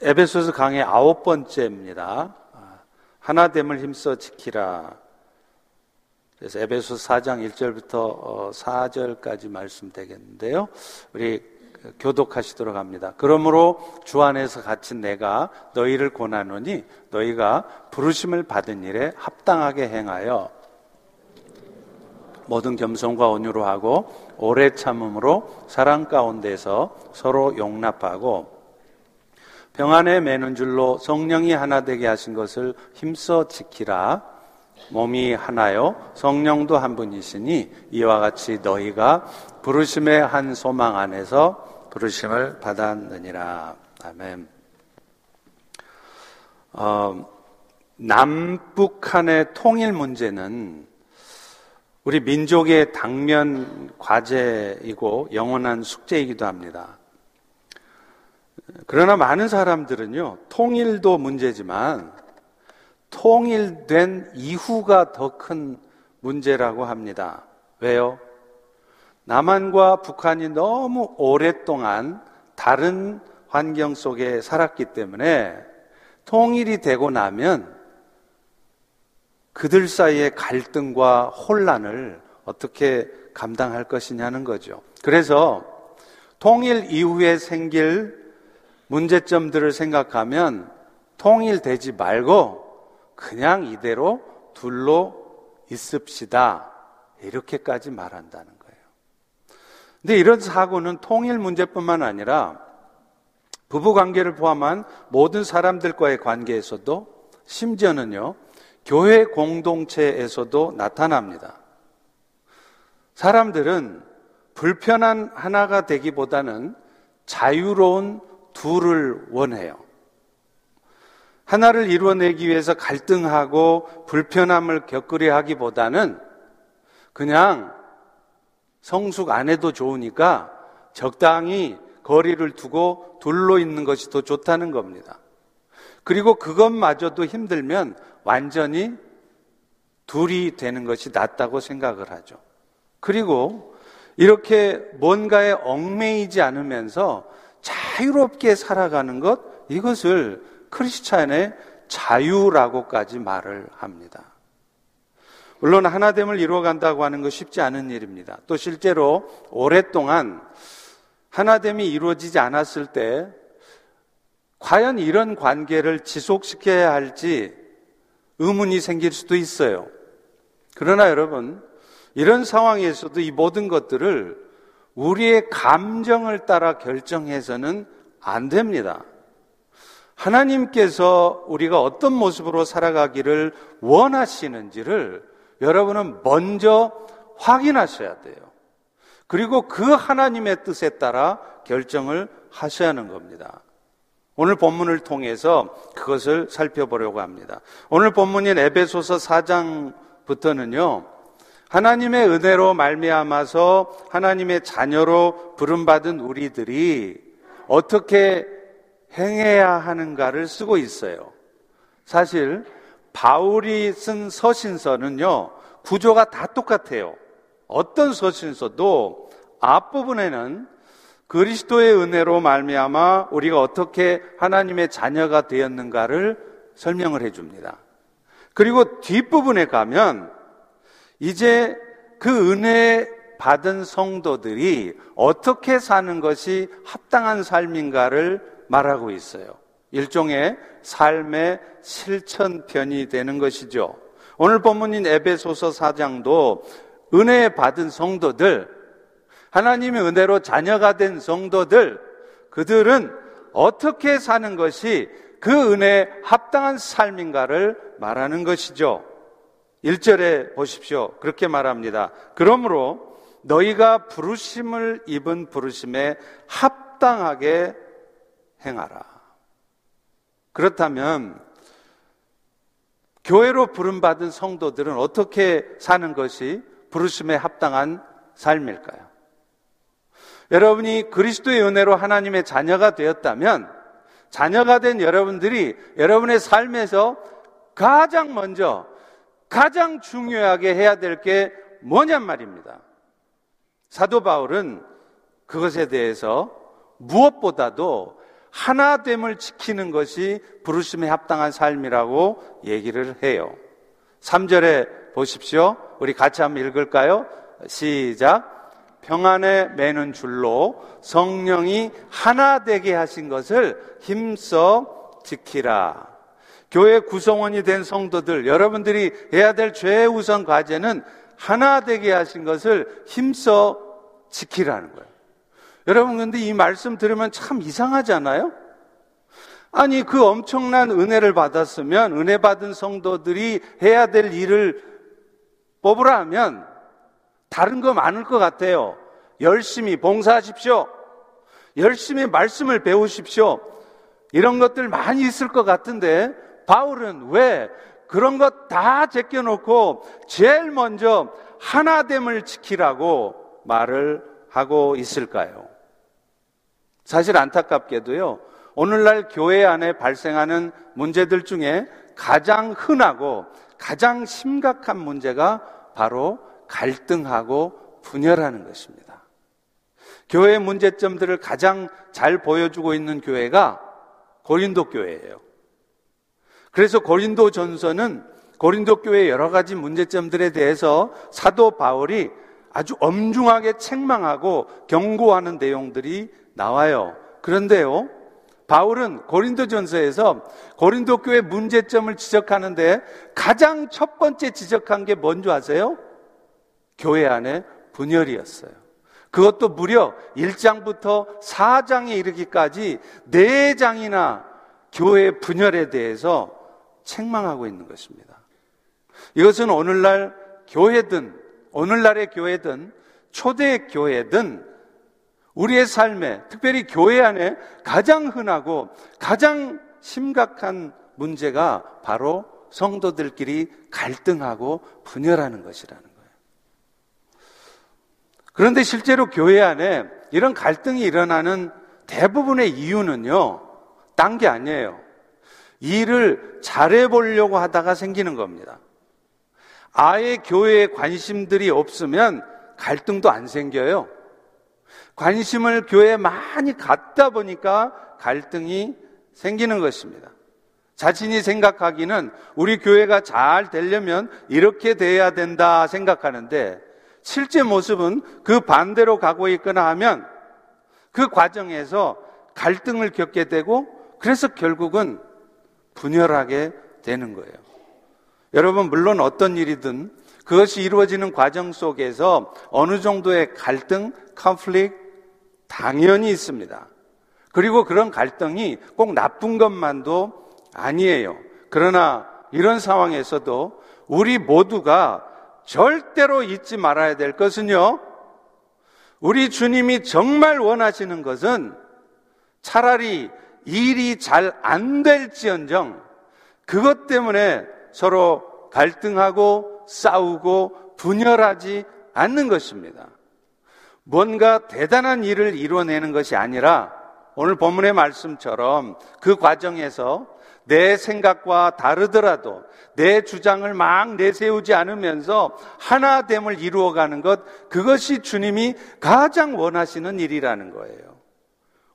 에베소서 강의 아홉 번째입니다. 하나됨을 힘써 지키라. 그래서 에베소 4장 1절부터 4절까지 어, 말씀 되겠는데요. 우리 교독하시도록 합니다. 그러므로 주 안에서 갇힌 내가 너희를 권하노니 너희가 부르심을 받은 일에 합당하게 행하여 모든 겸손과 온유로 하고 오래 참음으로 사랑 가운데서 서로 용납하고 평안에 매는 줄로 성령이 하나 되게 하신 것을 힘써 지키라. 몸이 하나요. 성령도 한 분이시니 이와 같이 너희가 부르심의 한 소망 안에서 부르심을 받았느니라. 아멘. 어, 남북한의 통일 문제는 우리 민족의 당면 과제이고 영원한 숙제이기도 합니다. 그러나 많은 사람들은요, 통일도 문제지만 통일된 이후가 더 큰 문제라고 합니다. 왜요? 남한과 북한이 너무 오랫동안 다른 환경 속에 살았기 때문에 통일이 되고 나면 그들 사이의 갈등과 혼란을 어떻게 감당할 것이냐는 거죠. 그래서 통일 이후에 생길 문제점들을 생각하면 통일되지 말고 그냥 이대로 둘로 있읍시다. 이렇게까지 말한다는 거예요. 근데 이런 사고는 통일 문제뿐만 아니라 부부 관계를 포함한 모든 사람들과의 관계에서도 심지어는요, 교회 공동체에서도 나타납니다. 사람들은 불편한 하나가 되기보다는 자유로운 둘을 원해요. 하나를 이루어내기 위해서 갈등하고 불편함을 겪으려 하기보다는 그냥 성숙 안 해도 좋으니까 적당히 거리를 두고 둘로 있는 것이 더 좋다는 겁니다. 그리고 그것마저도 힘들면 완전히 둘이 되는 것이 낫다고 생각을 하죠. 그리고 이렇게 뭔가에 얽매이지 않으면서 자유롭게 살아가는 것, 이것을 크리스찬의 자유라고까지 말을 합니다. 물론 하나됨을 이루어간다고 하는 것 쉽지 않은 일입니다. 또 실제로 오랫동안 하나됨이 이루어지지 않았을 때 과연 이런 관계를 지속시켜야 할지 의문이 생길 수도 있어요. 그러나 여러분, 이런 상황에서도 이 모든 것들을 우리의 감정을 따라 결정해서는 안 됩니다. 하나님께서 우리가 어떤 모습으로 살아가기를 원하시는지를 여러분은 먼저 확인하셔야 돼요. 그리고 그 하나님의 뜻에 따라 결정을 하셔야 하는 겁니다. 오늘 본문을 통해서 그것을 살펴보려고 합니다. 오늘 본문인 에베소서 4장부터는요. 하나님의 은혜로 말미암아서 하나님의 자녀로 부름받은 우리들이 어떻게 행해야 하는가를 쓰고 있어요. 사실 바울이 쓴 서신서는요 구조가 다 똑같아요. 어떤 서신서도 앞부분에는 그리스도의 은혜로 말미암아 우리가 어떻게 하나님의 자녀가 되었는가를 설명을 해줍니다. 그리고 뒷부분에 가면 이제 그 은혜 받은 성도들이 어떻게 사는 것이 합당한 삶인가를 말하고 있어요. 일종의 삶의 실천편이 되는 것이죠. 오늘 본문인 에베소서 4장도 은혜 받은 성도들, 하나님의 은혜로 자녀가 된 성도들, 그들은 어떻게 사는 것이 그 은혜에 합당한 삶인가를 말하는 것이죠. 1절에 보십시오. 그렇게 말합니다. 그러므로 너희가 부르심을 입은 부르심에 합당하게 행하라. 그렇다면 교회로 부름받은 성도들은 어떻게 사는 것이 부르심에 합당한 삶일까요? 여러분이 그리스도의 은혜로 하나님의 자녀가 되었다면 자녀가 된 여러분들이 여러분의 삶에서 가장 먼저 가장 중요하게 해야 될 게 뭐냔 말입니다. 사도 바울은 그것에 대해서 무엇보다도 하나됨을 지키는 것이 부르심에 합당한 삶이라고 얘기를 해요. 3절에 보십시오. 우리 같이 한번 읽을까요? 시작. 평안에 매는 줄로 성령이 하나 되게 하신 것을 힘써 지키라. 교회 구성원이 된 성도들, 여러분들이 해야 될 최우선 과제는 하나 되게 하신 것을 힘써 지키라는 거예요. 여러분, 근데 이 말씀 들으면 참 이상하잖아요? 아니, 그 엄청난 은혜를 받았으면 은혜 받은 성도들이 해야 될 일을 뽑으라 하면 다른 거 많을 것 같아요. 열심히 봉사하십시오. 열심히 말씀을 배우십시오. 이런 것들 많이 있을 것 같은데 바울은 왜 그런 것 다 제껴놓고 제일 먼저 하나됨을 지키라고 말을 하고 있을까요? 사실 안타깝게도요, 오늘날 교회 안에 발생하는 문제들 중에 가장 흔하고 가장 심각한 문제가 바로 갈등하고 분열하는 것입니다. 교회의 문제점들을 가장 잘 보여주고 있는 교회가 고린도 교회예요. 그래서 고린도 전서는 고린도 교회의 여러 가지 문제점들에 대해서 사도 바울이 아주 엄중하게 책망하고 경고하는 내용들이 나와요. 그런데요, 바울은 고린도 전서에서 고린도 교회 문제점을 지적하는데 가장 첫 번째 지적한 게 뭔지 아세요? 교회 안에 분열이었어요. 그것도 무려 1장부터 4장에 이르기까지 4장이나 교회 분열에 대해서 책망하고 있는 것입니다. 이것은 오늘날 교회든, 오늘날의 교회든, 초대 교회든, 우리의 삶에, 특별히 교회 안에 가장 흔하고 가장 심각한 문제가 바로 성도들끼리 갈등하고 분열하는 것이라는 거예요. 그런데 실제로 교회 안에 이런 갈등이 일어나는 대부분의 이유는요, 딴 게 아니에요. 일을 잘해보려고 하다가 생기는 겁니다. 아예 교회에 관심들이 없으면 갈등도 안 생겨요. 관심을 교회에 많이 갖다 보니까 갈등이 생기는 것입니다. 자신이 생각하기는 우리 교회가 잘 되려면 이렇게 돼야 된다 생각하는데 실제 모습은 그 반대로 가고 있거나 하면 그 과정에서 갈등을 겪게 되고 그래서 결국은 분열하게 되는 거예요. 여러분, 물론 어떤 일이든 그것이 이루어지는 과정 속에서 어느 정도의 갈등, 컨플릭 당연히 있습니다. 그리고 그런 갈등이 꼭 나쁜 것만도 아니에요. 그러나 이런 상황에서도 우리 모두가 절대로 잊지 말아야 될 것은요, 우리 주님이 정말 원하시는 것은 차라리 일이 잘 안 될지언정 그것 때문에 서로 갈등하고 싸우고 분열하지 않는 것입니다. 뭔가 대단한 일을 이루어내는 것이 아니라 오늘 본문의 말씀처럼 그 과정에서 내 생각과 다르더라도 내 주장을 막 내세우지 않으면서 하나됨을 이루어가는 것, 그것이 주님이 가장 원하시는 일이라는 거예요.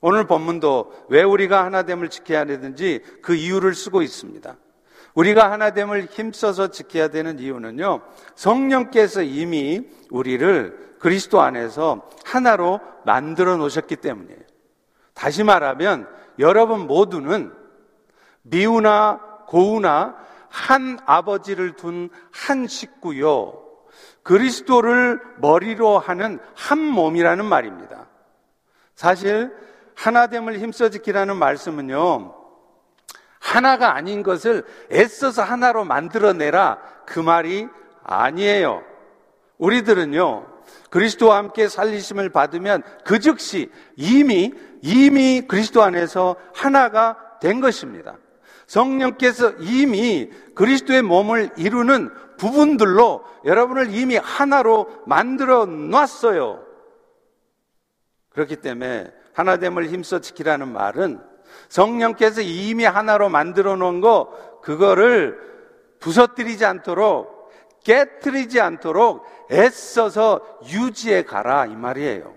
오늘 본문도 왜 우리가 하나됨을 지켜야 되는지 그 이유를 쓰고 있습니다. 우리가 하나됨을 힘써서 지켜야 되는 이유는요, 성령께서 이미 우리를 그리스도 안에서 하나로 만들어 놓으셨기 때문이에요. 다시 말하면 여러분 모두는 미우나 고우나 한 아버지를 둔 한 식구요. 그리스도를 머리로 하는 한 몸이라는 말입니다. 사실 하나됨을 힘써 지키라는 말씀은요. 하나가 아닌 것을 애써서 하나로 만들어내라. 그 말이 아니에요. 우리들은요. 그리스도와 함께 살리심을 받으면 그 즉시 이미 이미 그리스도 안에서 하나가 된 것입니다. 성령께서 이미 그리스도의 몸을 이루는 부분들로 여러분을 이미 하나로 만들어 놨어요. 그렇기 때문에 하나됨을 힘써 지키라는 말은 성령께서 이미 하나로 만들어 놓은 거, 그거를 부서뜨리지 않도록, 깨뜨리지 않도록 애써서 유지해 가라, 이 말이에요.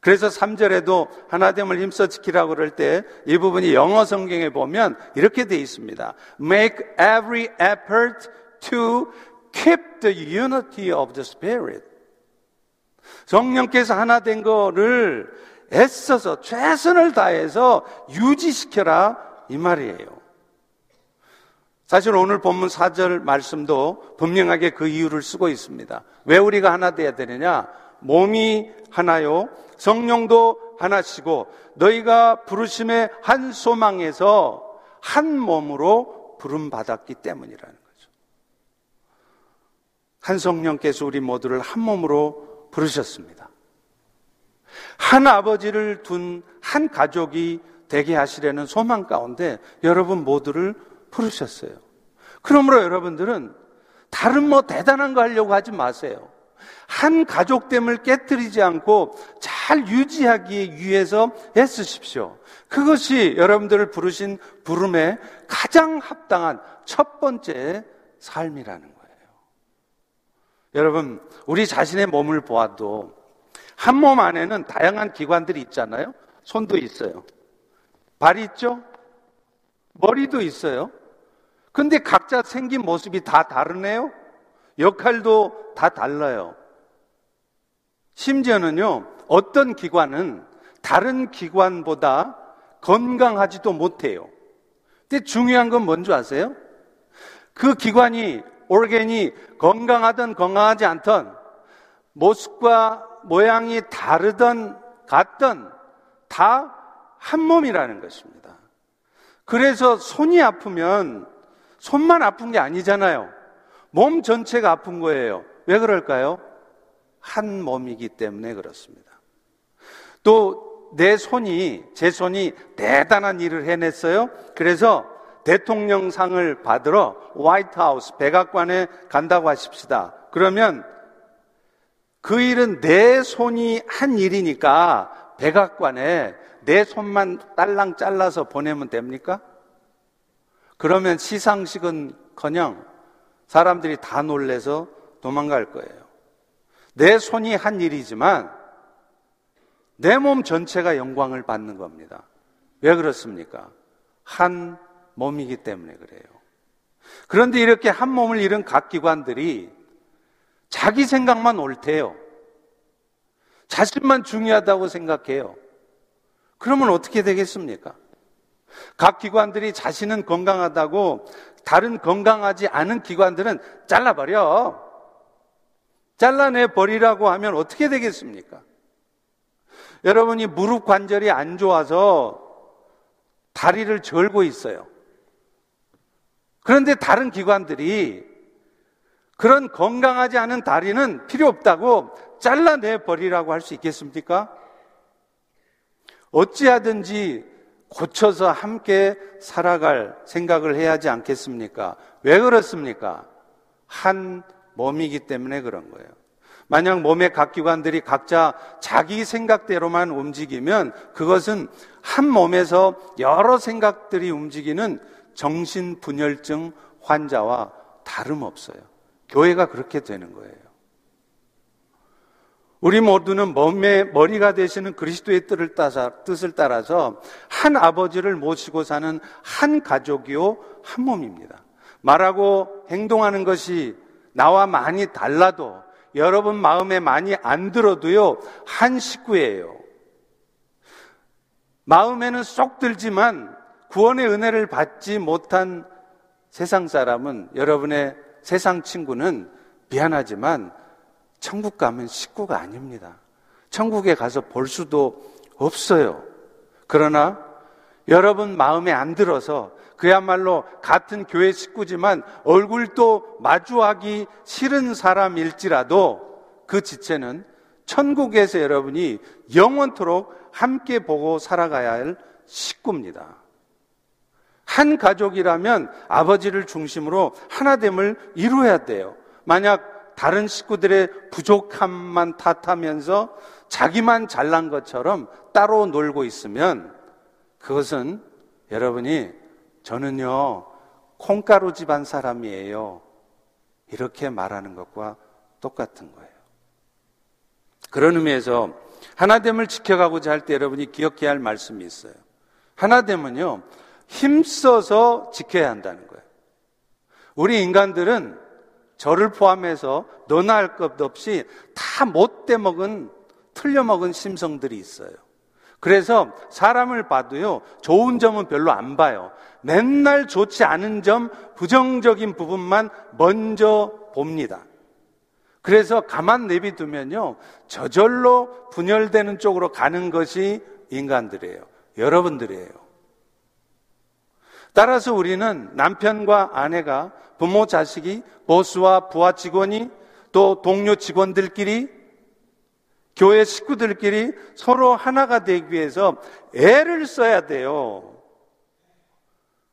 그래서 3절에도 하나됨을 힘써 지키라고 그럴 때 이 부분이 영어 성경에 보면 이렇게 돼 있습니다. Make every effort to keep the unity of the Spirit. 성령께서 하나 된 거를 애써서 최선을 다해서 유지시켜라 이 말이에요. 사실 오늘 본문 4절 말씀도 분명하게 그 이유를 쓰고 있습니다. 왜 우리가 하나 돼야 되느냐? 몸이 하나요. 성령도 하나시고 너희가 부르심의 한 소망에서 한 몸으로 부름 받았기 때문이라는 거죠. 한 성령께서 우리 모두를 한 몸으로 부르셨습니다. 한 아버지를 둔 한 가족이 되게 하시려는 소망 가운데 여러분 모두를 부르셨어요. 그러므로 여러분들은 다른 뭐 대단한 거 하려고 하지 마세요. 한 가족됨을 깨뜨리지 않고 잘 유지하기 위해서 애쓰십시오. 그것이 여러분들을 부르신 부름에 가장 합당한 첫 번째 삶이라는 거예요. 여러분, 우리 자신의 몸을 보아도 한 몸 안에는 다양한 기관들이 있잖아요. 손도 있어요. 발이 있죠? 머리도 있어요. 근데 각자 생긴 모습이 다 다르네요. 역할도 다 달라요. 심지어는요, 어떤 기관은 다른 기관보다 건강하지도 못해요. 근데 중요한 건 뭔지 아세요? 그 기관이, 올겐이 건강하든 건강하지 않던 모습과 모양이 다르던 같던 다 한 몸이라는 것입니다. 그래서 손이 아프면 손만 아픈 게 아니잖아요. 몸 전체가 아픈 거예요. 왜 그럴까요? 한 몸이기 때문에 그렇습니다. 또 내 손이, 제 손이 대단한 일을 해냈어요. 그래서 대통령상을 받으러 화이트하우스 백악관에 간다고 하십시다. 그러면 그 일은 내 손이 한 일이니까 백악관에 내 손만 딸랑 잘라서 보내면 됩니까? 그러면 시상식은 커녕 사람들이 다 놀래서 도망갈 거예요. 내 손이 한 일이지만 내 몸 전체가 영광을 받는 겁니다. 왜 그렇습니까? 한 몸이기 때문에 그래요. 그런데 이렇게 한 몸을 잃은 각 기관들이 자기 생각만 옳대요. 자신만 중요하다고 생각해요. 그러면 어떻게 되겠습니까? 각 기관들이 자신은 건강하다고 다른 건강하지 않은 기관들은 잘라버려. 잘라내 버리라고 하면 어떻게 되겠습니까? 여러분이 무릎 관절이 안 좋아서 다리를 절고 있어요. 그런데 다른 기관들이 그런 건강하지 않은 다리는 필요 없다고 잘라내 버리라고 할 수 있겠습니까? 어찌하든지 고쳐서 함께 살아갈 생각을 해야 하지 않겠습니까? 왜 그렇습니까? 한 몸이기 때문에 그런 거예요. 만약 몸의 각 기관들이 각자 자기 생각대로만 움직이면 그것은 한 몸에서 여러 생각들이 움직이는 정신분열증 환자와 다름없어요. 교회가 그렇게 되는 거예요. 우리 모두는 몸의 머리가 되시는 그리스도의 뜻을 따라서 한 아버지를 모시고 사는 한 가족이요, 한 몸입니다. 말하고 행동하는 것이 나와 많이 달라도 여러분 마음에 많이 안 들어도요, 한 식구예요. 마음에는 쏙 들지만 구원의 은혜를 받지 못한 세상 사람은 여러분의 세상 친구는 미안하지만 천국 가면 식구가 아닙니다. 천국에 가서 볼 수도 없어요. 그러나 여러분 마음에 안 들어서 그야말로 같은 교회 식구지만 얼굴도 마주하기 싫은 사람일지라도 그 지체는 천국에서 여러분이 영원토록 함께 보고 살아가야 할 식구입니다. 한 가족이라면 아버지를 중심으로 하나됨을 이루어야 돼요. 만약 다른 식구들의 부족함만 탓하면서 자기만 잘난 것처럼 따로 놀고 있으면 그것은 여러분이 저는요, 콩가루 집안 사람이에요. 이렇게 말하는 것과 똑같은 거예요. 그런 의미에서 하나됨을 지켜가고자 할 때 여러분이 기억해야 할 말씀이 있어요. 하나됨은요, 힘써서 지켜야 한다는 거예요. 우리 인간들은 저를 포함해서 너나 할 것 없이 다 못돼 먹은, 틀려 먹은 심성들이 있어요. 그래서 사람을 봐도요, 좋은 점은 별로 안 봐요. 맨날 좋지 않은 점, 부정적인 부분만 먼저 봅니다. 그래서 가만 내비두면요, 저절로 분열되는 쪽으로 가는 것이 인간들이에요. 여러분들이에요. 따라서 우리는 남편과 아내가 부모 자식이 보스와 부하 직원이 또 동료 직원들끼리 교회 식구들끼리 서로 하나가 되기 위해서 애를 써야 돼요.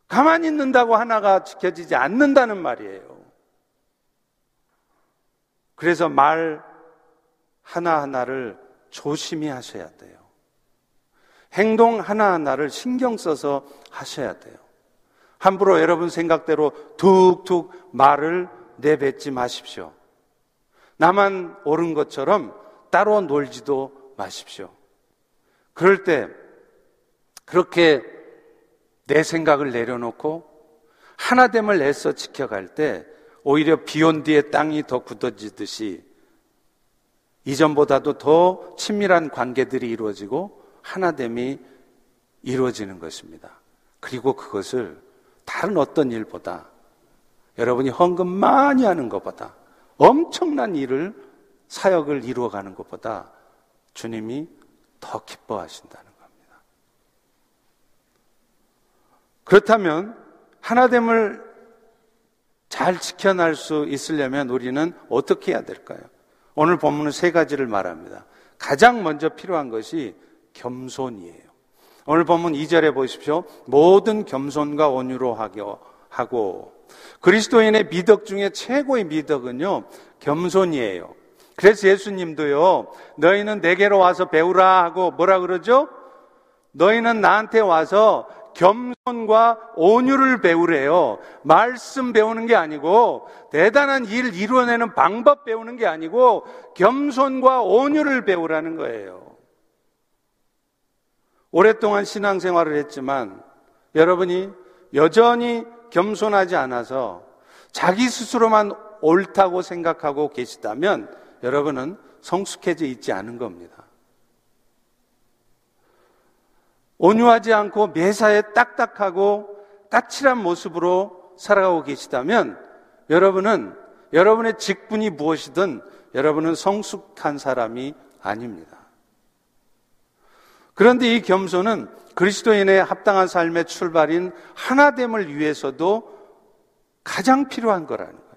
가만히 있는다고 하나가 지켜지지 않는다는 말이에요. 그래서 말 하나하나를 조심히 하셔야 돼요. 행동 하나하나를 신경 써서 하셔야 돼요. 함부로 여러분 생각대로 툭툭 말을 내뱉지 마십시오. 나만 옳은 것처럼 따로 놀지도 마십시오. 그럴 때 그렇게 내 생각을 내려놓고 하나됨을 애써 지켜갈 때 오히려 비온 뒤에 땅이 더 굳어지듯이 이전보다도 더 친밀한 관계들이 이루어지고 하나됨이 이루어지는 것입니다. 그리고 그것을 다른 어떤 일보다 여러분이 헌금 많이 하는 것보다 엄청난 일을 사역을 이루어가는 것보다 주님이 더 기뻐하신다는 겁니다. 그렇다면 하나됨을 잘 지켜낼 수 있으려면 우리는 어떻게 해야 될까요? 오늘 본문은 세 가지를 말합니다. 가장 먼저 필요한 것이 겸손이에요. 오늘 본문 2절에 보십시오. 모든 겸손과 온유로 하고 그리스도인의 미덕 중에 최고의 미덕은요, 겸손이에요. 그래서 예수님도요, 너희는 내게로 와서 배우라 하고 뭐라 그러죠? 너희는 나한테 와서 겸손과 온유를 배우래요. 말씀 배우는 게 아니고, 대단한 일 이루어내는 방법 배우는 게 아니고, 겸손과 온유를 배우라는 거예요. 오랫동안 신앙생활을 했지만, 여러분이 여전히 겸손하지 않아서 자기 스스로만 옳다고 생각하고 계시다면, 여러분은 성숙해져 있지 않은 겁니다. 온유하지 않고 매사에 딱딱하고 까칠한 모습으로 살아가고 계시다면 여러분은 여러분의 직분이 무엇이든 여러분은 성숙한 사람이 아닙니다. 그런데 이 겸손은 그리스도인의 합당한 삶의 출발인 하나됨을 위해서도 가장 필요한 거라는 거예요.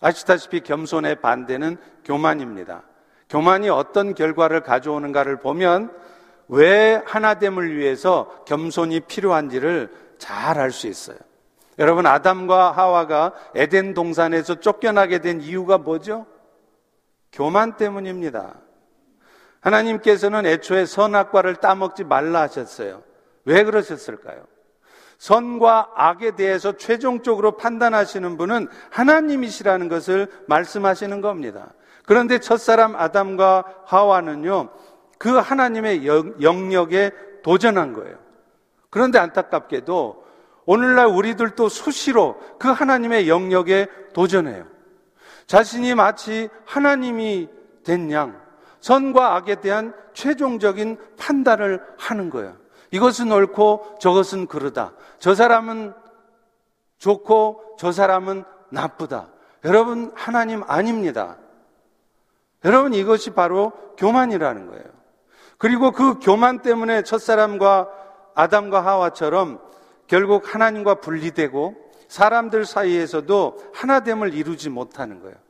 아시다시피 겸손의 반대는 교만입니다. 교만이 어떤 결과를 가져오는가를 보면 왜 하나됨을 위해서 겸손이 필요한지를 잘 알 수 있어요. 여러분, 아담과 하와가 에덴 동산에서 쫓겨나게 된 이유가 뭐죠? 교만 때문입니다. 하나님께서는 애초에 선악과를 따먹지 말라 하셨어요. 왜 그러셨을까요? 선과 악에 대해서 최종적으로 판단하시는 분은 하나님이시라는 것을 말씀하시는 겁니다. 그런데 첫사람 아담과 하와는요, 그 하나님의 영역에 도전한 거예요. 그런데 안타깝게도 오늘날 우리들도 수시로 그 하나님의 영역에 도전해요. 자신이 마치 하나님이 된 양, 선과 악에 대한 최종적인 판단을 하는 거예요. 이것은 옳고 저것은 그르다. 저 사람은 좋고 저 사람은 나쁘다. 여러분, 하나님 아닙니다. 여러분, 이것이 바로 교만이라는 거예요. 그리고 그 교만 때문에 첫사람과 아담과 하와처럼 결국 하나님과 분리되고 사람들 사이에서도 하나됨을 이루지 못하는 거예요.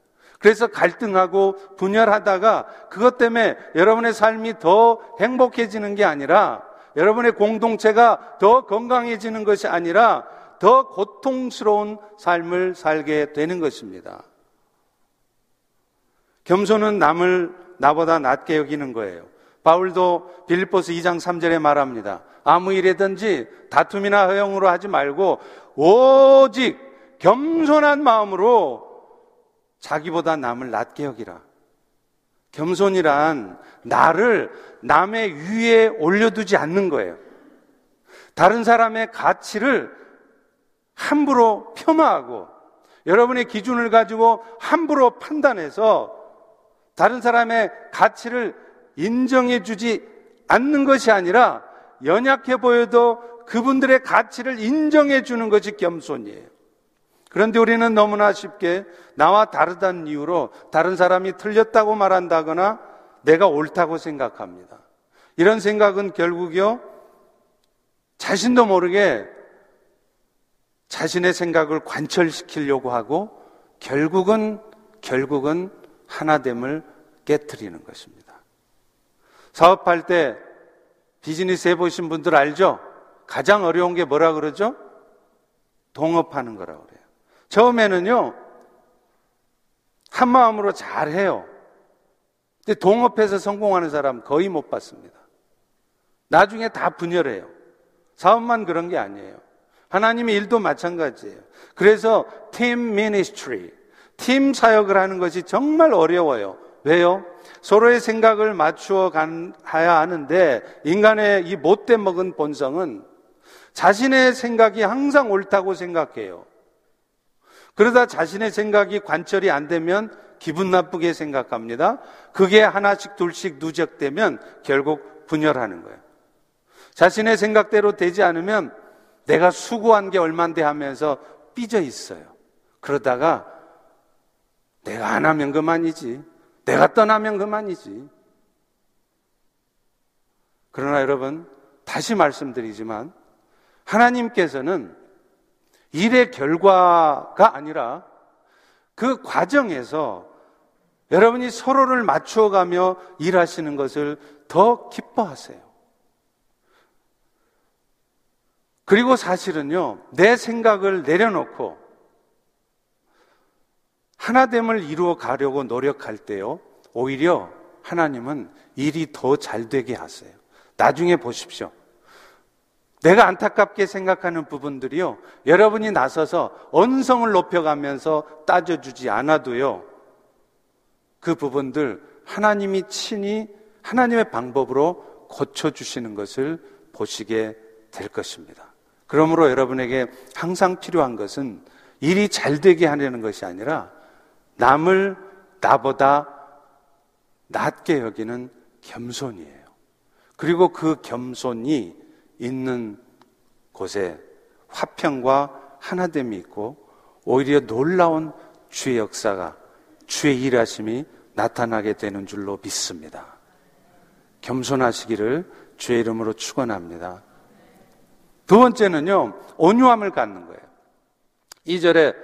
그래서 갈등하고 분열하다가 그것 때문에 여러분의 삶이 더 행복해지는 게 아니라 여러분의 공동체가 더 건강해지는 것이 아니라 더 고통스러운 삶을 살게 되는 것입니다. 겸손은 남을 나보다 낮게 여기는 거예요. 바울도 빌립보스 2장 3절에 말합니다. 아무 일이든지 다툼이나 허용으로 하지 말고 오직 겸손한 마음으로 자기보다 남을 낮게 여기라. 겸손이란 나를 남의 위에 올려두지 않는 거예요. 다른 사람의 가치를 함부로 폄하하고 여러분의 기준을 가지고 함부로 판단해서 다른 사람의 가치를 인정해 주지 않는 것이 아니라 연약해 보여도 그분들의 가치를 인정해 주는 것이 겸손이에요. 그런데 우리는 너무나 쉽게 나와 다르다는 이유로 다른 사람이 틀렸다고 말한다거나 내가 옳다고 생각합니다. 이런 생각은 결국요, 자신도 모르게 자신의 생각을 관철시키려고 하고 결국은, 결국은 하나됨을 깨뜨리는 것입니다. 사업할 때 비즈니스 해보신 분들 알죠? 가장 어려운 게 뭐라 그러죠? 동업하는 거라 그래요. 처음에는요, 한 마음으로 잘 해요. 근데 동업해서 성공하는 사람 거의 못 봤습니다. 나중에 다 분열해요. 사업만 그런 게 아니에요. 하나님의 일도 마찬가지예요. 그래서 팀 미니스트리, 팀 사역을 하는 것이 정말 어려워요. 왜요? 서로의 생각을 맞추어 가야 하는데 인간의 이 못돼 먹은 본성은 자신의 생각이 항상 옳다고 생각해요. 그러다 자신의 생각이 관철이 안 되면 기분 나쁘게 생각합니다. 그게 하나씩 둘씩 누적되면 결국 분열하는 거예요. 자신의 생각대로 되지 않으면 내가 수고한 게 얼만데 하면서 삐져 있어요. 그러다가 내가 안 하면 그만이지. 내가 떠나면 그만이지. 그러나 여러분, 다시 말씀드리지만, 하나님께서는 일의 결과가 아니라 그 과정에서 여러분이 서로를 맞추어가며 일하시는 것을 더 기뻐하세요. 그리고 사실은요, 내 생각을 내려놓고 하나됨을 이루어 가려고 노력할 때요, 오히려 하나님은 일이 더 잘 되게 하세요. 나중에 보십시오. 내가 안타깝게 생각하는 부분들이요, 여러분이 나서서 언성을 높여가면서 따져주지 않아도요, 그 부분들 하나님이 친히 하나님의 방법으로 고쳐주시는 것을 보시게 될 것입니다. 그러므로 여러분에게 항상 필요한 것은 일이 잘 되게 하려는 것이 아니라 남을 나보다 낮게 여기는 겸손이에요. 그리고 그 겸손이 있는 곳에 화평과 하나됨이 있고 오히려 놀라운 주의 역사가 주의 일하심이 나타나게 되는 줄로 믿습니다. 겸손하시기를 주의 이름으로 축원합니다. 두 번째는요, 온유함을 갖는 거예요. 2절에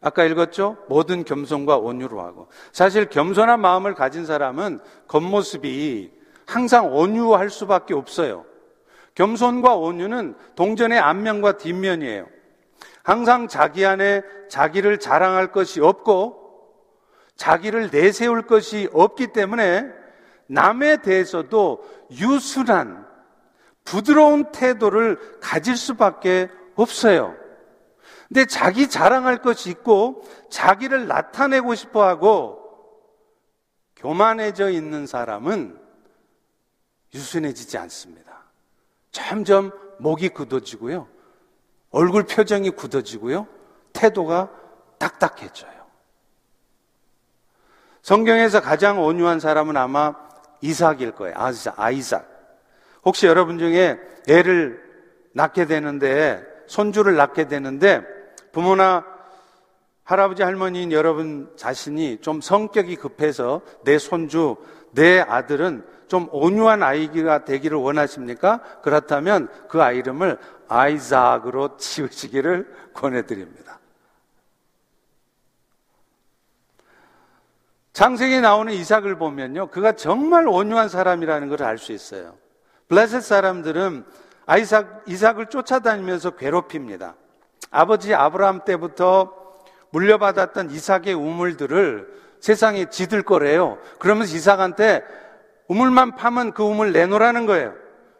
아까 읽었죠? 모든 겸손과 온유로 하고. 사실 겸손한 마음을 가진 사람은 겉모습이 항상 온유할 수밖에 없어요. 겸손과 온유는 동전의 앞면과 뒷면이에요. 항상 자기 안에 자기를 자랑할 것이 없고 자기를 내세울 것이 없기 때문에 남에 대해서도 유순한 부드러운 태도를 가질 수밖에 없어요. 근데 자기 자랑할 것이 있고 자기를 나타내고 싶어 하고 교만해져 있는 사람은 유순해지지 않습니다. 점점 목이 굳어지고요. 얼굴 표정이 굳어지고요. 태도가 딱딱해져요. 성경에서 가장 온유한 사람은 아마 이삭일 거예요. 아이삭. 아이삭. 혹시 여러분 중에 애를 낳게 되는데, 손주를 낳게 되는데, 부모나 할아버지, 할머니인 여러분 자신이 좀 성격이 급해서 내 손주, 내 아들은 좀 온유한 아이가 되기를 원하십니까? 그렇다면 그 아이 이름을 아이삭으로 지으시기를 권해드립니다. 장세기에 나오는 이삭을 보면요. 그가 정말 온유한 사람이라는 걸 알 수 있어요. 블레셋 사람들은 아이삭, 이삭을 쫓아다니면서 괴롭힙니다. 아버지 아브라함 때부터 물려받았던 이삭의 우물들을 세상에 지들 거래요. 그러면서 이삭한테 우물만 파면 그 우물 내놓으라는 거예요.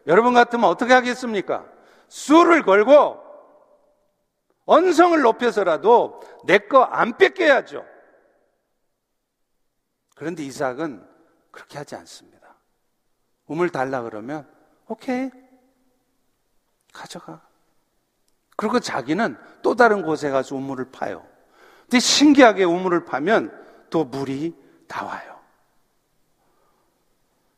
여러분 같으면 어떻게 하겠습니까? 수를 걸고 언성을 높여서라도 내 거 안 뺏겨야죠. 그런데 이삭은 그렇게 하지 않습니다. 우물 달라 그러면 오케이 가져가. 그리고 자기는 또 다른 곳에 가서 우물을 파요. 근데 신기하게 우물을 파면 또 물이 나와요.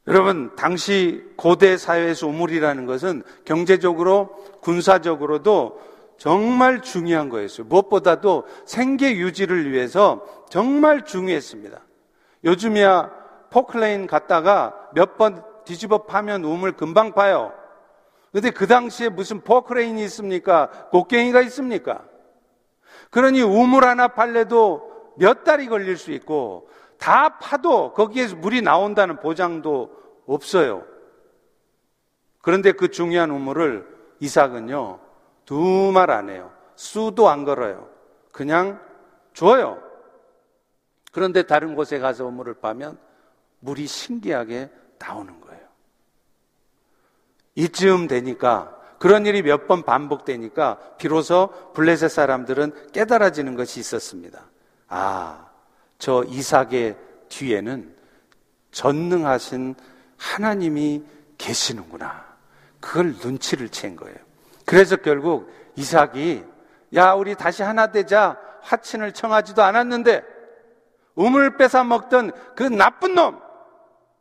여러분, 당시 고대 사회에서 우물이라는 것은 경제적으로, 군사적으로도 정말 중요한 거였어요. 무엇보다도 생계 유지를 위해서 정말 중요했습니다. 요즘이야 포클레인 갔다가 몇 번 뒤집어 파면 우물 금방 파요. 근데 그 당시에 무슨 포크레인이 있습니까? 곡괭이가 있습니까? 그러니 우물 하나 팔래도 몇 달이 걸릴 수 있고 다 파도 거기에서 물이 나온다는 보장도 없어요. 그런데 그 중요한 우물을 이삭은요, 두 말 안 해요. 수도 안 걸어요. 그냥 줘요. 그런데 다른 곳에 가서 우물을 파면 물이 신기하게 나오는 거예요. 이쯤 되니까 그런 일이 몇 번 반복되니까 비로소 블레셋 사람들은 깨달아지는 것이 있었습니다. 아, 저 이삭의 뒤에는 전능하신 하나님이 계시는구나. 그걸 눈치를 챈 거예요. 그래서 결국 이삭이 야, 우리 다시 하나 되자 화친을 청하지도 않았는데 우물 뺏어 먹던 그 나쁜 놈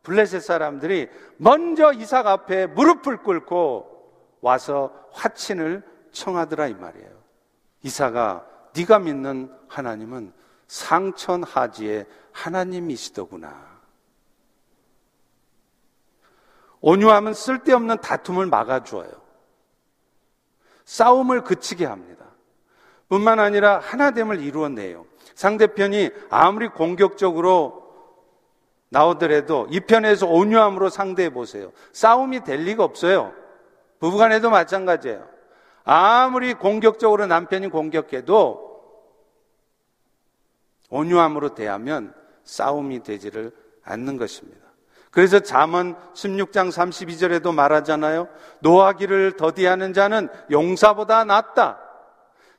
블레셋 사람들이 먼저 이삭 앞에 무릎을 꿇고 와서 화친을 청하더라 이 말이에요. 이삭아, 네가 믿는 하나님은 상천하지의 하나님이시더구나. 온유함은 쓸데없는 다툼을 막아주어요. 싸움을 그치게 합니다. 뿐만 아니라 하나됨을 이루어내요. 상대편이 아무리 공격적으로 나오더라도 이 편에서 온유함으로 상대해 보세요. 싸움이 될 리가 없어요. 부부간에도 마찬가지예요. 아무리 공격적으로 남편이 공격해도 온유함으로 대하면 싸움이 되지를 않는 것입니다. 그래서 잠언 16장 32절에도 말하잖아요. 노하기를 더디하는 자는 용사보다 낫다.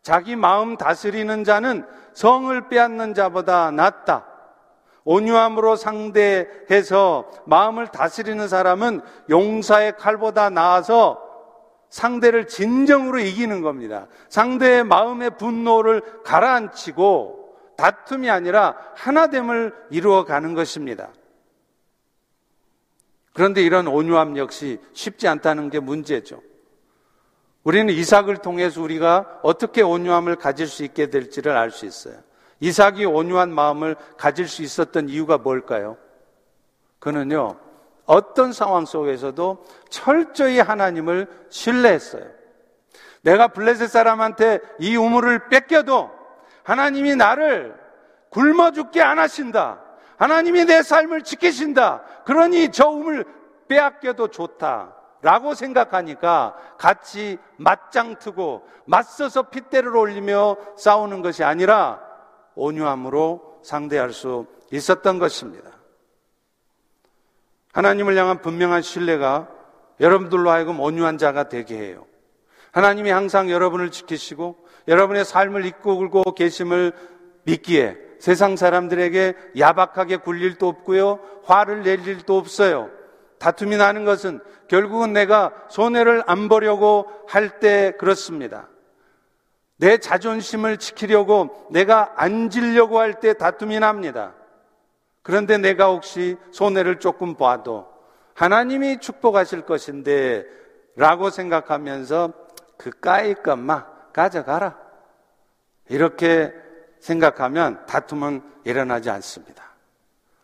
자기 마음 다스리는 자는 성을 빼앗는 자보다 낫다. 온유함으로 상대해서 마음을 다스리는 사람은 용사의 칼보다 나아서 상대를 진정으로 이기는 겁니다. 상대의 마음의 분노를 가라앉히고 다툼이 아니라 하나됨을 이루어 가는 것입니다. 그런데 이런 온유함 역시 쉽지 않다는 게 문제죠. 우리는 이삭을 통해서 우리가 어떻게 온유함을 가질 수 있게 될지를 알 수 있어요. 이삭이 온유한 마음을 가질 수 있었던 이유가 뭘까요? 그는요, 어떤 상황 속에서도 철저히 하나님을 신뢰했어요. 내가 블레셋 사람한테 이 우물을 뺏겨도 하나님이 나를 굶어 죽게 안 하신다. 하나님이 내 삶을 지키신다. 그러니 저 우물 빼앗겨도 좋다. 라고 생각하니까 같이 맞짱 트고 맞서서 핏대를 올리며 싸우는 것이 아니라 온유함으로 상대할 수 있었던 것입니다. 하나님을 향한 분명한 신뢰가 여러분들로 하여금 온유한 자가 되게 해요. 하나님이 항상 여러분을 지키시고 여러분의 삶을 이끌고 계심을 믿기에 세상 사람들에게 야박하게 굴 일도 없고요. 화를 낼 일도 없어요. 다툼이 나는 것은 결국은 내가 손해를 안 보려고 할 때 그렇습니다. 내 자존심을 지키려고 내가 앉으려고 할 때 다툼이 납니다. 그런데 내가 혹시 손해를 조금 봐도 하나님이 축복하실 것인데 라고 생각하면서 그까이 것만 가져가라. 이렇게 생각하면 다툼은 일어나지 않습니다.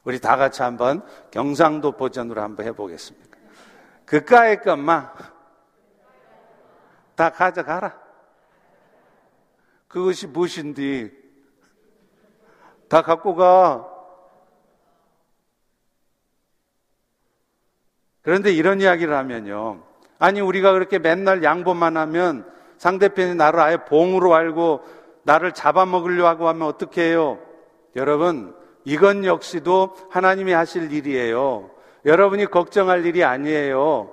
우리 다 같이 한번 경상도 버전으로 한번 해보겠습니다. 그까이 것만 다 가져가라. 그것이 무엇인지 다 갖고 가. 그런데 이런 이야기를 하면요. 아니, 우리가 그렇게 맨날 양보만 하면 상대편이 나를 아예 봉으로 알고 나를 잡아먹으려 하고 하면 어떻게 해요? 여러분, 이건 역시도 하나님이 하실 일이에요. 여러분이 걱정할 일이 아니에요.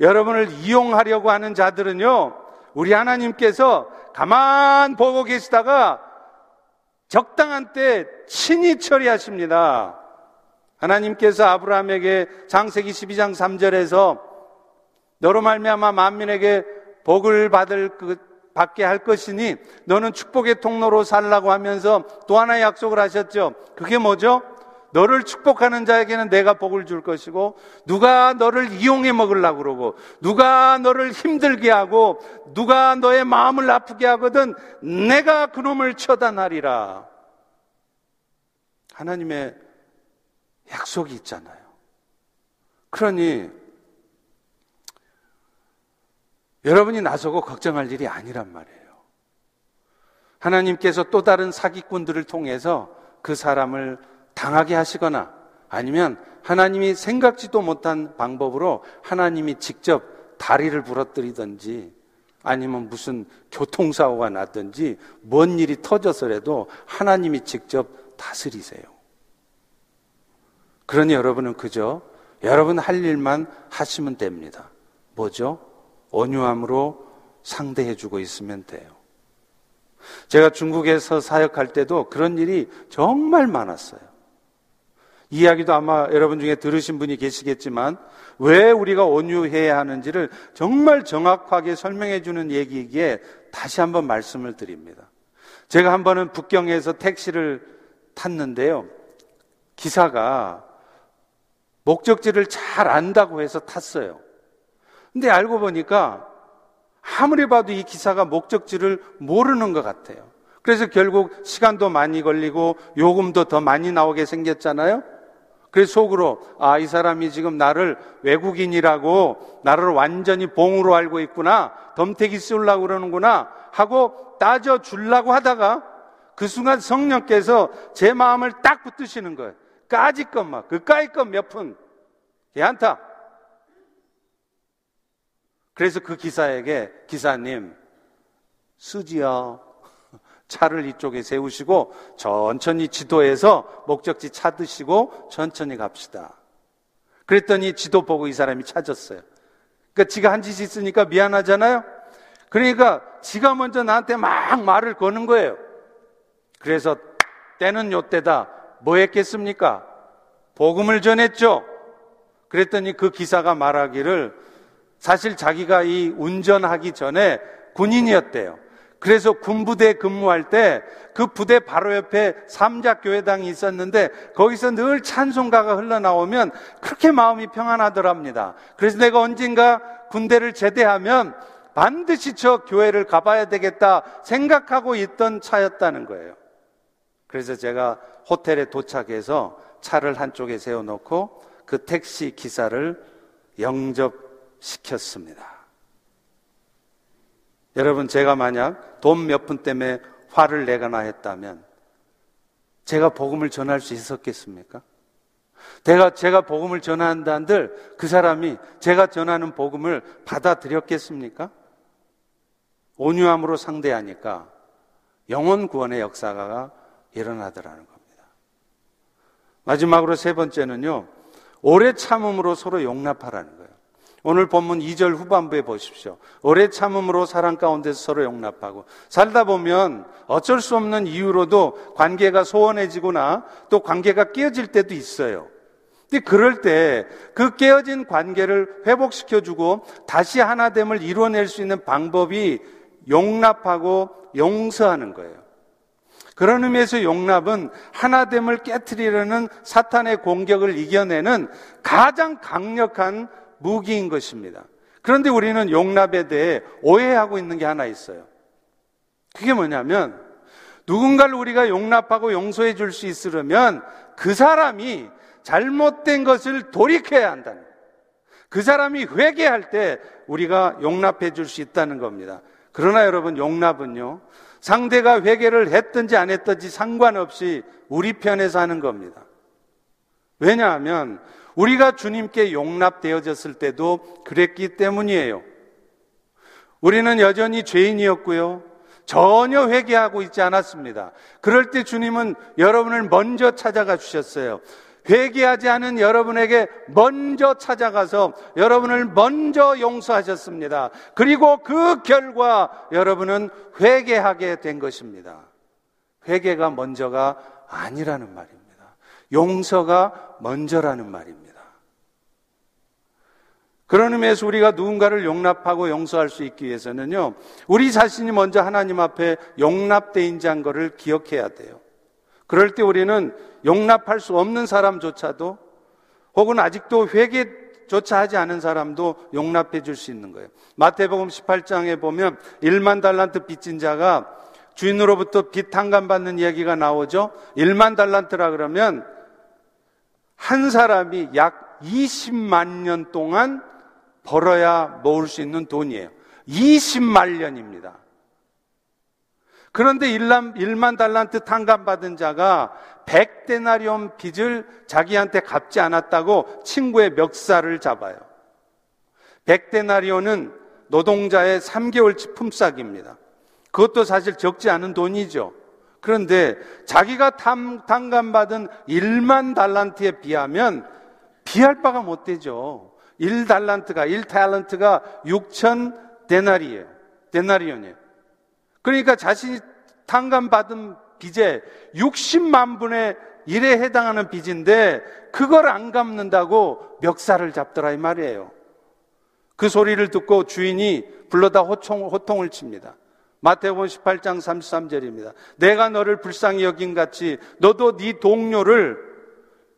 여러분을 이용하려고 하는 자들은요, 우리 하나님께서 가만 보고 계시다가 적당한 때 친히 처리하십니다. 하나님께서 아브라함에게 장세기 12장 3절에서 너로 말미암아 만민에게 복을 받을 그 받게 할 것이니 너는 축복의 통로로 살라고 하면서 또 하나의 약속을 하셨죠. 그게 뭐죠? 너를 축복하는 자에게는 내가 복을 줄 것이고 누가 너를 이용해 먹으려고 그러고 누가 너를 힘들게 하고 누가 너의 마음을 아프게 하거든 내가 그놈을 처단하리라. 하나님의 약속이 있잖아요. 그러니 여러분이 나서고 걱정할 일이 아니란 말이에요. 하나님께서 또 다른 사기꾼들을 통해서 그 사람을 당하게 하시거나 아니면 하나님이 생각지도 못한 방법으로 하나님이 직접 다리를 부러뜨리든지 아니면 무슨 교통사고가 났든지 뭔 일이 터져서라도 하나님이 직접 다스리세요. 그러니 여러분은 그저 여러분 할 일만 하시면 됩니다. 뭐죠? 온유함으로 상대해주고 있으면 돼요. 제가 중국에서 사역할 때도 그런 일이 정말 많았어요. 이야기도 아마 여러분 중에 들으신 분이 계시겠지만 왜 우리가 온유해야 하는지를 정말 정확하게 설명해 주는 얘기이기에 다시 한번 말씀을 드립니다. 제가 한 번은 북경에서 택시를 탔는데요. 기사가 목적지를 잘 안다고 해서 탔어요. 근데 알고 보니까 아무리 봐도 이 기사가 목적지를 모르는 것 같아요. 그래서 결국 시간도 많이 걸리고 요금도 더 많이 나오게 생겼잖아요. 그래서 속으로 아, 이 사람이 지금 나를 외국인이라고 나를 완전히 봉으로 알고 있구나. 덤태기 쏠라고 그러는구나. 하고 따져 주려고 하다가 그 순간 성령께서 제 마음을 딱 붙드시는 거예요. 까짓 것만, 그 까짓 것몇 푼. 괜찮다. 그래서 그 기사에게 기사님, 쓰지요. 차를 이쪽에 세우시고 천천히 지도에서 목적지 찾으시고 천천히 갑시다. 그랬더니 지도 보고 이 사람이 찾았어요. 그러니까 지가 한 짓이 있으니까 미안하잖아요. 그러니까 지가 먼저 나한테 막 말을 거는 거예요. 그래서 때는 요때다. 뭐 했겠습니까? 복음을 전했죠. 그랬더니 그 기사가 말하기를 사실 자기가 이 운전하기 전에 군인이었대요. 그래서 군부대 근무할 때 그 부대 바로 옆에 삼작교회당이 있었는데 거기서 늘 찬송가가 흘러나오면 그렇게 마음이 평안하더랍니다. 그래서 내가 언젠가 군대를 제대하면 반드시 저 교회를 가봐야 되겠다 생각하고 있던 차였다는 거예요. 그래서 제가 호텔에 도착해서 차를 한쪽에 세워놓고 그 택시 기사를 영접 시켰습니다. 여러분, 제가 만약 돈 몇 푼 때문에 화를 내거나 했다면 제가 복음을 전할 수 있었겠습니까? 제가, 제가 복음을 전한다 한들 그 사람이 제가 전하는 복음을 받아들였겠습니까? 온유함으로 상대하니까 영원 구원의 역사가 일어나더라는 겁니다. 마지막으로 세 번째는요, 오래 참음으로 서로 용납하라는 거예요. 오늘 본문 2절 후반부에 보십시오. 오래 참음으로 사랑 가운데서 서로 용납하고 살다 보면 어쩔 수 없는 이유로도 관계가 소원해지거나 또 관계가 깨어질 때도 있어요. 근데 그럴 때 그 깨어진 관계를 회복시켜주고 다시 하나됨을 이루어낼 수 있는 방법이 용납하고 용서하는 거예요. 그런 의미에서 용납은 하나됨을 깨뜨리려는 사탄의 공격을 이겨내는 가장 강력한 무기인 것입니다. 그런데 우리는 용납에 대해 오해하고 있는 게 하나 있어요. 그게 뭐냐면 누군가를 우리가 용납하고 용서해 줄 수 있으려면 그 사람이 잘못된 것을 돌이켜야 한다는 거예요. 그 사람이 회개할 때 우리가 용납해 줄 수 있다는 겁니다. 그러나 여러분 용납은요. 상대가 회개를 했든지 안 했든지 상관없이 우리 편에서 하는 겁니다. 왜냐하면 우리가 주님께 용납되어졌을 때도 그랬기 때문이에요. 우리는 여전히 죄인이었고요. 전혀 회개하고 있지 않았습니다. 그럴 때 주님은 여러분을 먼저 찾아가 주셨어요. 회개하지 않은 여러분에게 먼저 찾아가서 여러분을 먼저 용서하셨습니다. 그리고 그 결과 여러분은 회개하게 된 것입니다. 회개가 먼저가 아니라는 말입니다. 용서가 먼저라는 말입니다. 그런 의미에서 우리가 누군가를 용납하고 용서할 수 있기 위해서는요, 우리 자신이 먼저 하나님 앞에 용납대인지한 것을 기억해야 돼요. 그럴 때 우리는 용납할 수 없는 사람조차도 혹은 아직도 회개조차 하지 않은 사람도 용납해 줄 수 있는 거예요. 마태복음 18장에 보면 1만 달란트 빚진 자가 주인으로부터 빚 탕감 받는 이야기가 나오죠. 1만 달란트라 그러면 한 사람이 약 20만 년 동안 벌어야 모을 수 있는 돈이에요. 20만 년입니다. 그런데 1만 달란트 탕감받은 자가 100데나리온 빚을 자기한테 갚지 않았다고 친구의 멱살을 잡아요. 100데나리온은 노동자의 3개월치 품삯입니다. 그것도 사실 적지 않은 돈이죠. 그런데 자기가 탕감받은 1만 달란트에 비하면 비할 바가 못 되죠. 1달란트가 1탤런트가 6천 데나리예요. 데나리온이에요. 그러니까 자신이 탕감 받은 빚에 60만 분의 1에 해당하는 빚인데 그걸 안 갚는다고 멱살을 잡더라 이 말이에요. 그 소리를 듣고 주인이 불러다 호통, 호통을 칩니다. 마태복음 18장 33절입니다. 내가 너를 불쌍히 여긴 같이 너도 네 동료를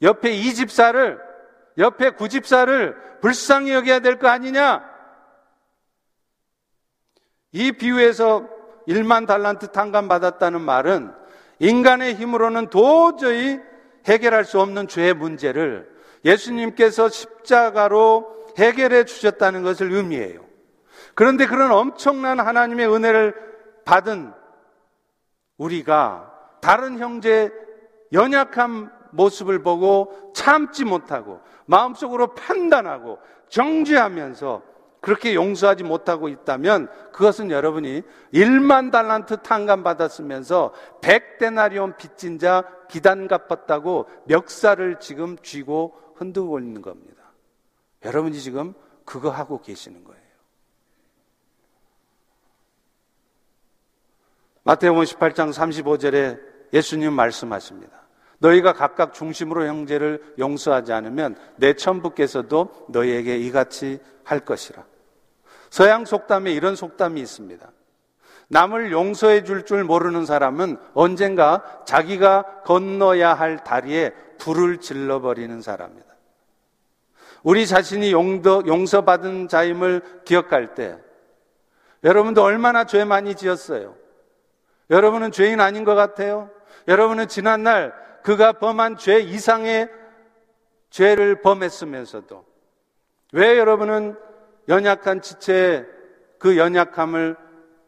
옆에 이 집사를 옆에 구집사를 불쌍히 여겨야 될 거 아니냐? 이 비유에서 1만 달란트 탕감 받았다는 말은 인간의 힘으로는 도저히 해결할 수 없는 죄의 문제를 예수님께서 십자가로 해결해 주셨다는 것을 의미해요. 그런데 그런 엄청난 하나님의 은혜를 받은 우리가 다른 형제의 연약한 모습을 보고 참지 못하고 마음속으로 판단하고 정죄하면서 그렇게 용서하지 못하고 있다면 그것은 여러분이 1만 달란트 탕감 받았으면서 100데나리온 빚진 자 기단 갚았다고 멱살을 지금 쥐고 흔들고 있는 겁니다. 여러분이 지금 그거 하고 계시는 거예요. 마태복음 18장 35절에 예수님 말씀하십니다. 너희가 각각 중심으로 형제를 용서하지 않으면 내 천부께서도 너희에게 이같이 할 것이라. 서양 속담에 이런 속담이 있습니다. 남을 용서해 줄줄 모르는 사람은 언젠가 자기가 건너야 할 다리에 불을 질러버리는 사람이다. 우리 자신이 용도, 용서받은 자임을 기억할 때 여러분도 얼마나 죄 많이 지었어요? 여러분은 죄인 아닌 것 같아요? 여러분은 지난날 그가 범한 죄 이상의 죄를 범했으면서도 왜 여러분은 연약한 지체의 그 연약함을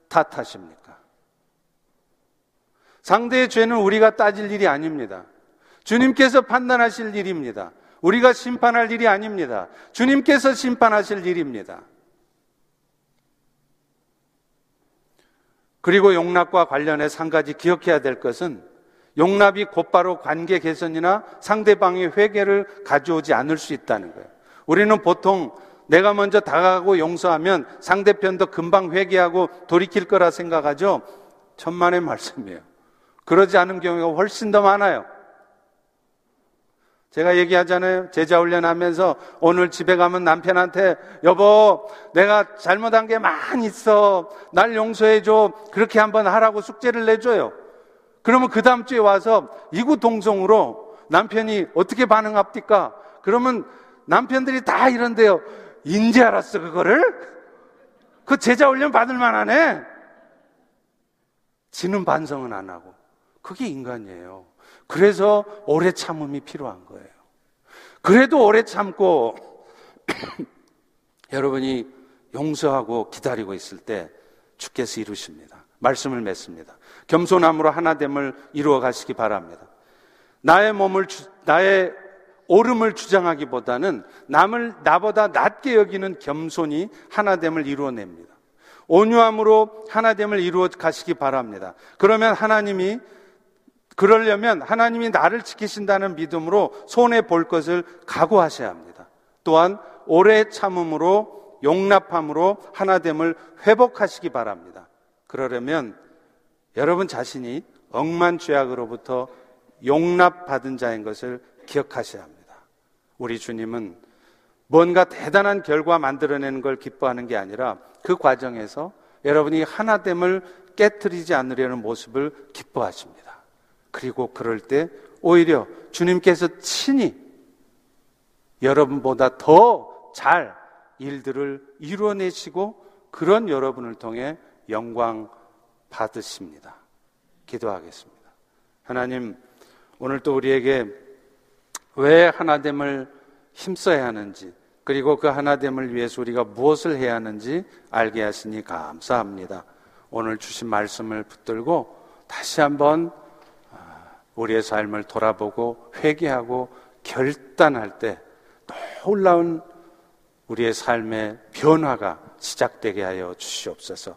탓하십니까? 상대의 죄는 우리가 따질 일이 아닙니다. 주님께서 판단하실 일입니다. 우리가 심판할 일이 아닙니다. 주님께서 심판하실 일입니다. 그리고 용납과 관련해서 한 가지 기억해야 될 것은 용납이 곧바로 관계 개선이나 상대방의 회개를 가져오지 않을 수 있다는 거예요. 우리는 보통 내가 먼저 다가가고 용서하면 상대편도 금방 회개하고 돌이킬 거라 생각하죠? 천만의 말씀이에요. 그러지 않은 경우가 훨씬 더 많아요. 제가 얘기하잖아요. 제자 훈련하면서 오늘 집에 가면 남편한테 여보, 내가 잘못한 게 많이 있어. 날 용서해줘. 그렇게 한번 하라고 숙제를 내줘요. 그러면 그 다음 주에 와서 이구동성으로 남편이 어떻게 반응합니까? 그러면 남편들이 다 이런데요. 인지 알았어, 그거를? 그 제자 훈련 받을 만 하네? 지는 반성은 안 하고. 그게 인간이에요. 그래서 오래 참음이 필요한 거예요. 그래도 오래 참고 여러분이 용서하고 기다리고 있을 때 주께서 이루십니다. 말씀을 맺습니다. 겸손함으로 하나됨을 이루어 가시기 바랍니다. 나의 몸을 주, 나의 오름을 주장하기보다는 남을 나보다 낮게 여기는 겸손이 하나됨을 이루어냅니다. 온유함으로 하나됨을 이루어 가시기 바랍니다. 그러면 하나님이 그러려면 하나님이 나를 지키신다는 믿음으로 손해 볼 것을 각오하셔야 합니다. 또한 오래 참음으로 용납함으로 하나됨을 회복하시기 바랍니다. 그러려면 여러분 자신이 억만 죄악으로부터 용납받은 자인 것을 기억하셔야 합니다. 우리 주님은 뭔가 대단한 결과 만들어내는 걸 기뻐하는 게 아니라 그 과정에서 여러분이 하나됨을 깨뜨리지 않으려는 모습을 기뻐하십니다. 그리고 그럴 때 오히려 주님께서 친히 여러분보다 더 잘 일들을 이루어내시고 그런 여러분을 통해 영광 받으십니다. 기도하겠습니다. 하나님, 오늘 또 우리에게 왜 하나됨을 힘써야 하는지, 그리고 그 하나됨을 위해서 우리가 무엇을 해야 하는지 알게 하시니 감사합니다. 오늘 주신 말씀을 붙들고 다시 한번 아, 우리의 삶을 돌아보고 회개하고 결단할 때 놀라운 우리의 삶의 변화가 시작되게 하여 주시옵소서.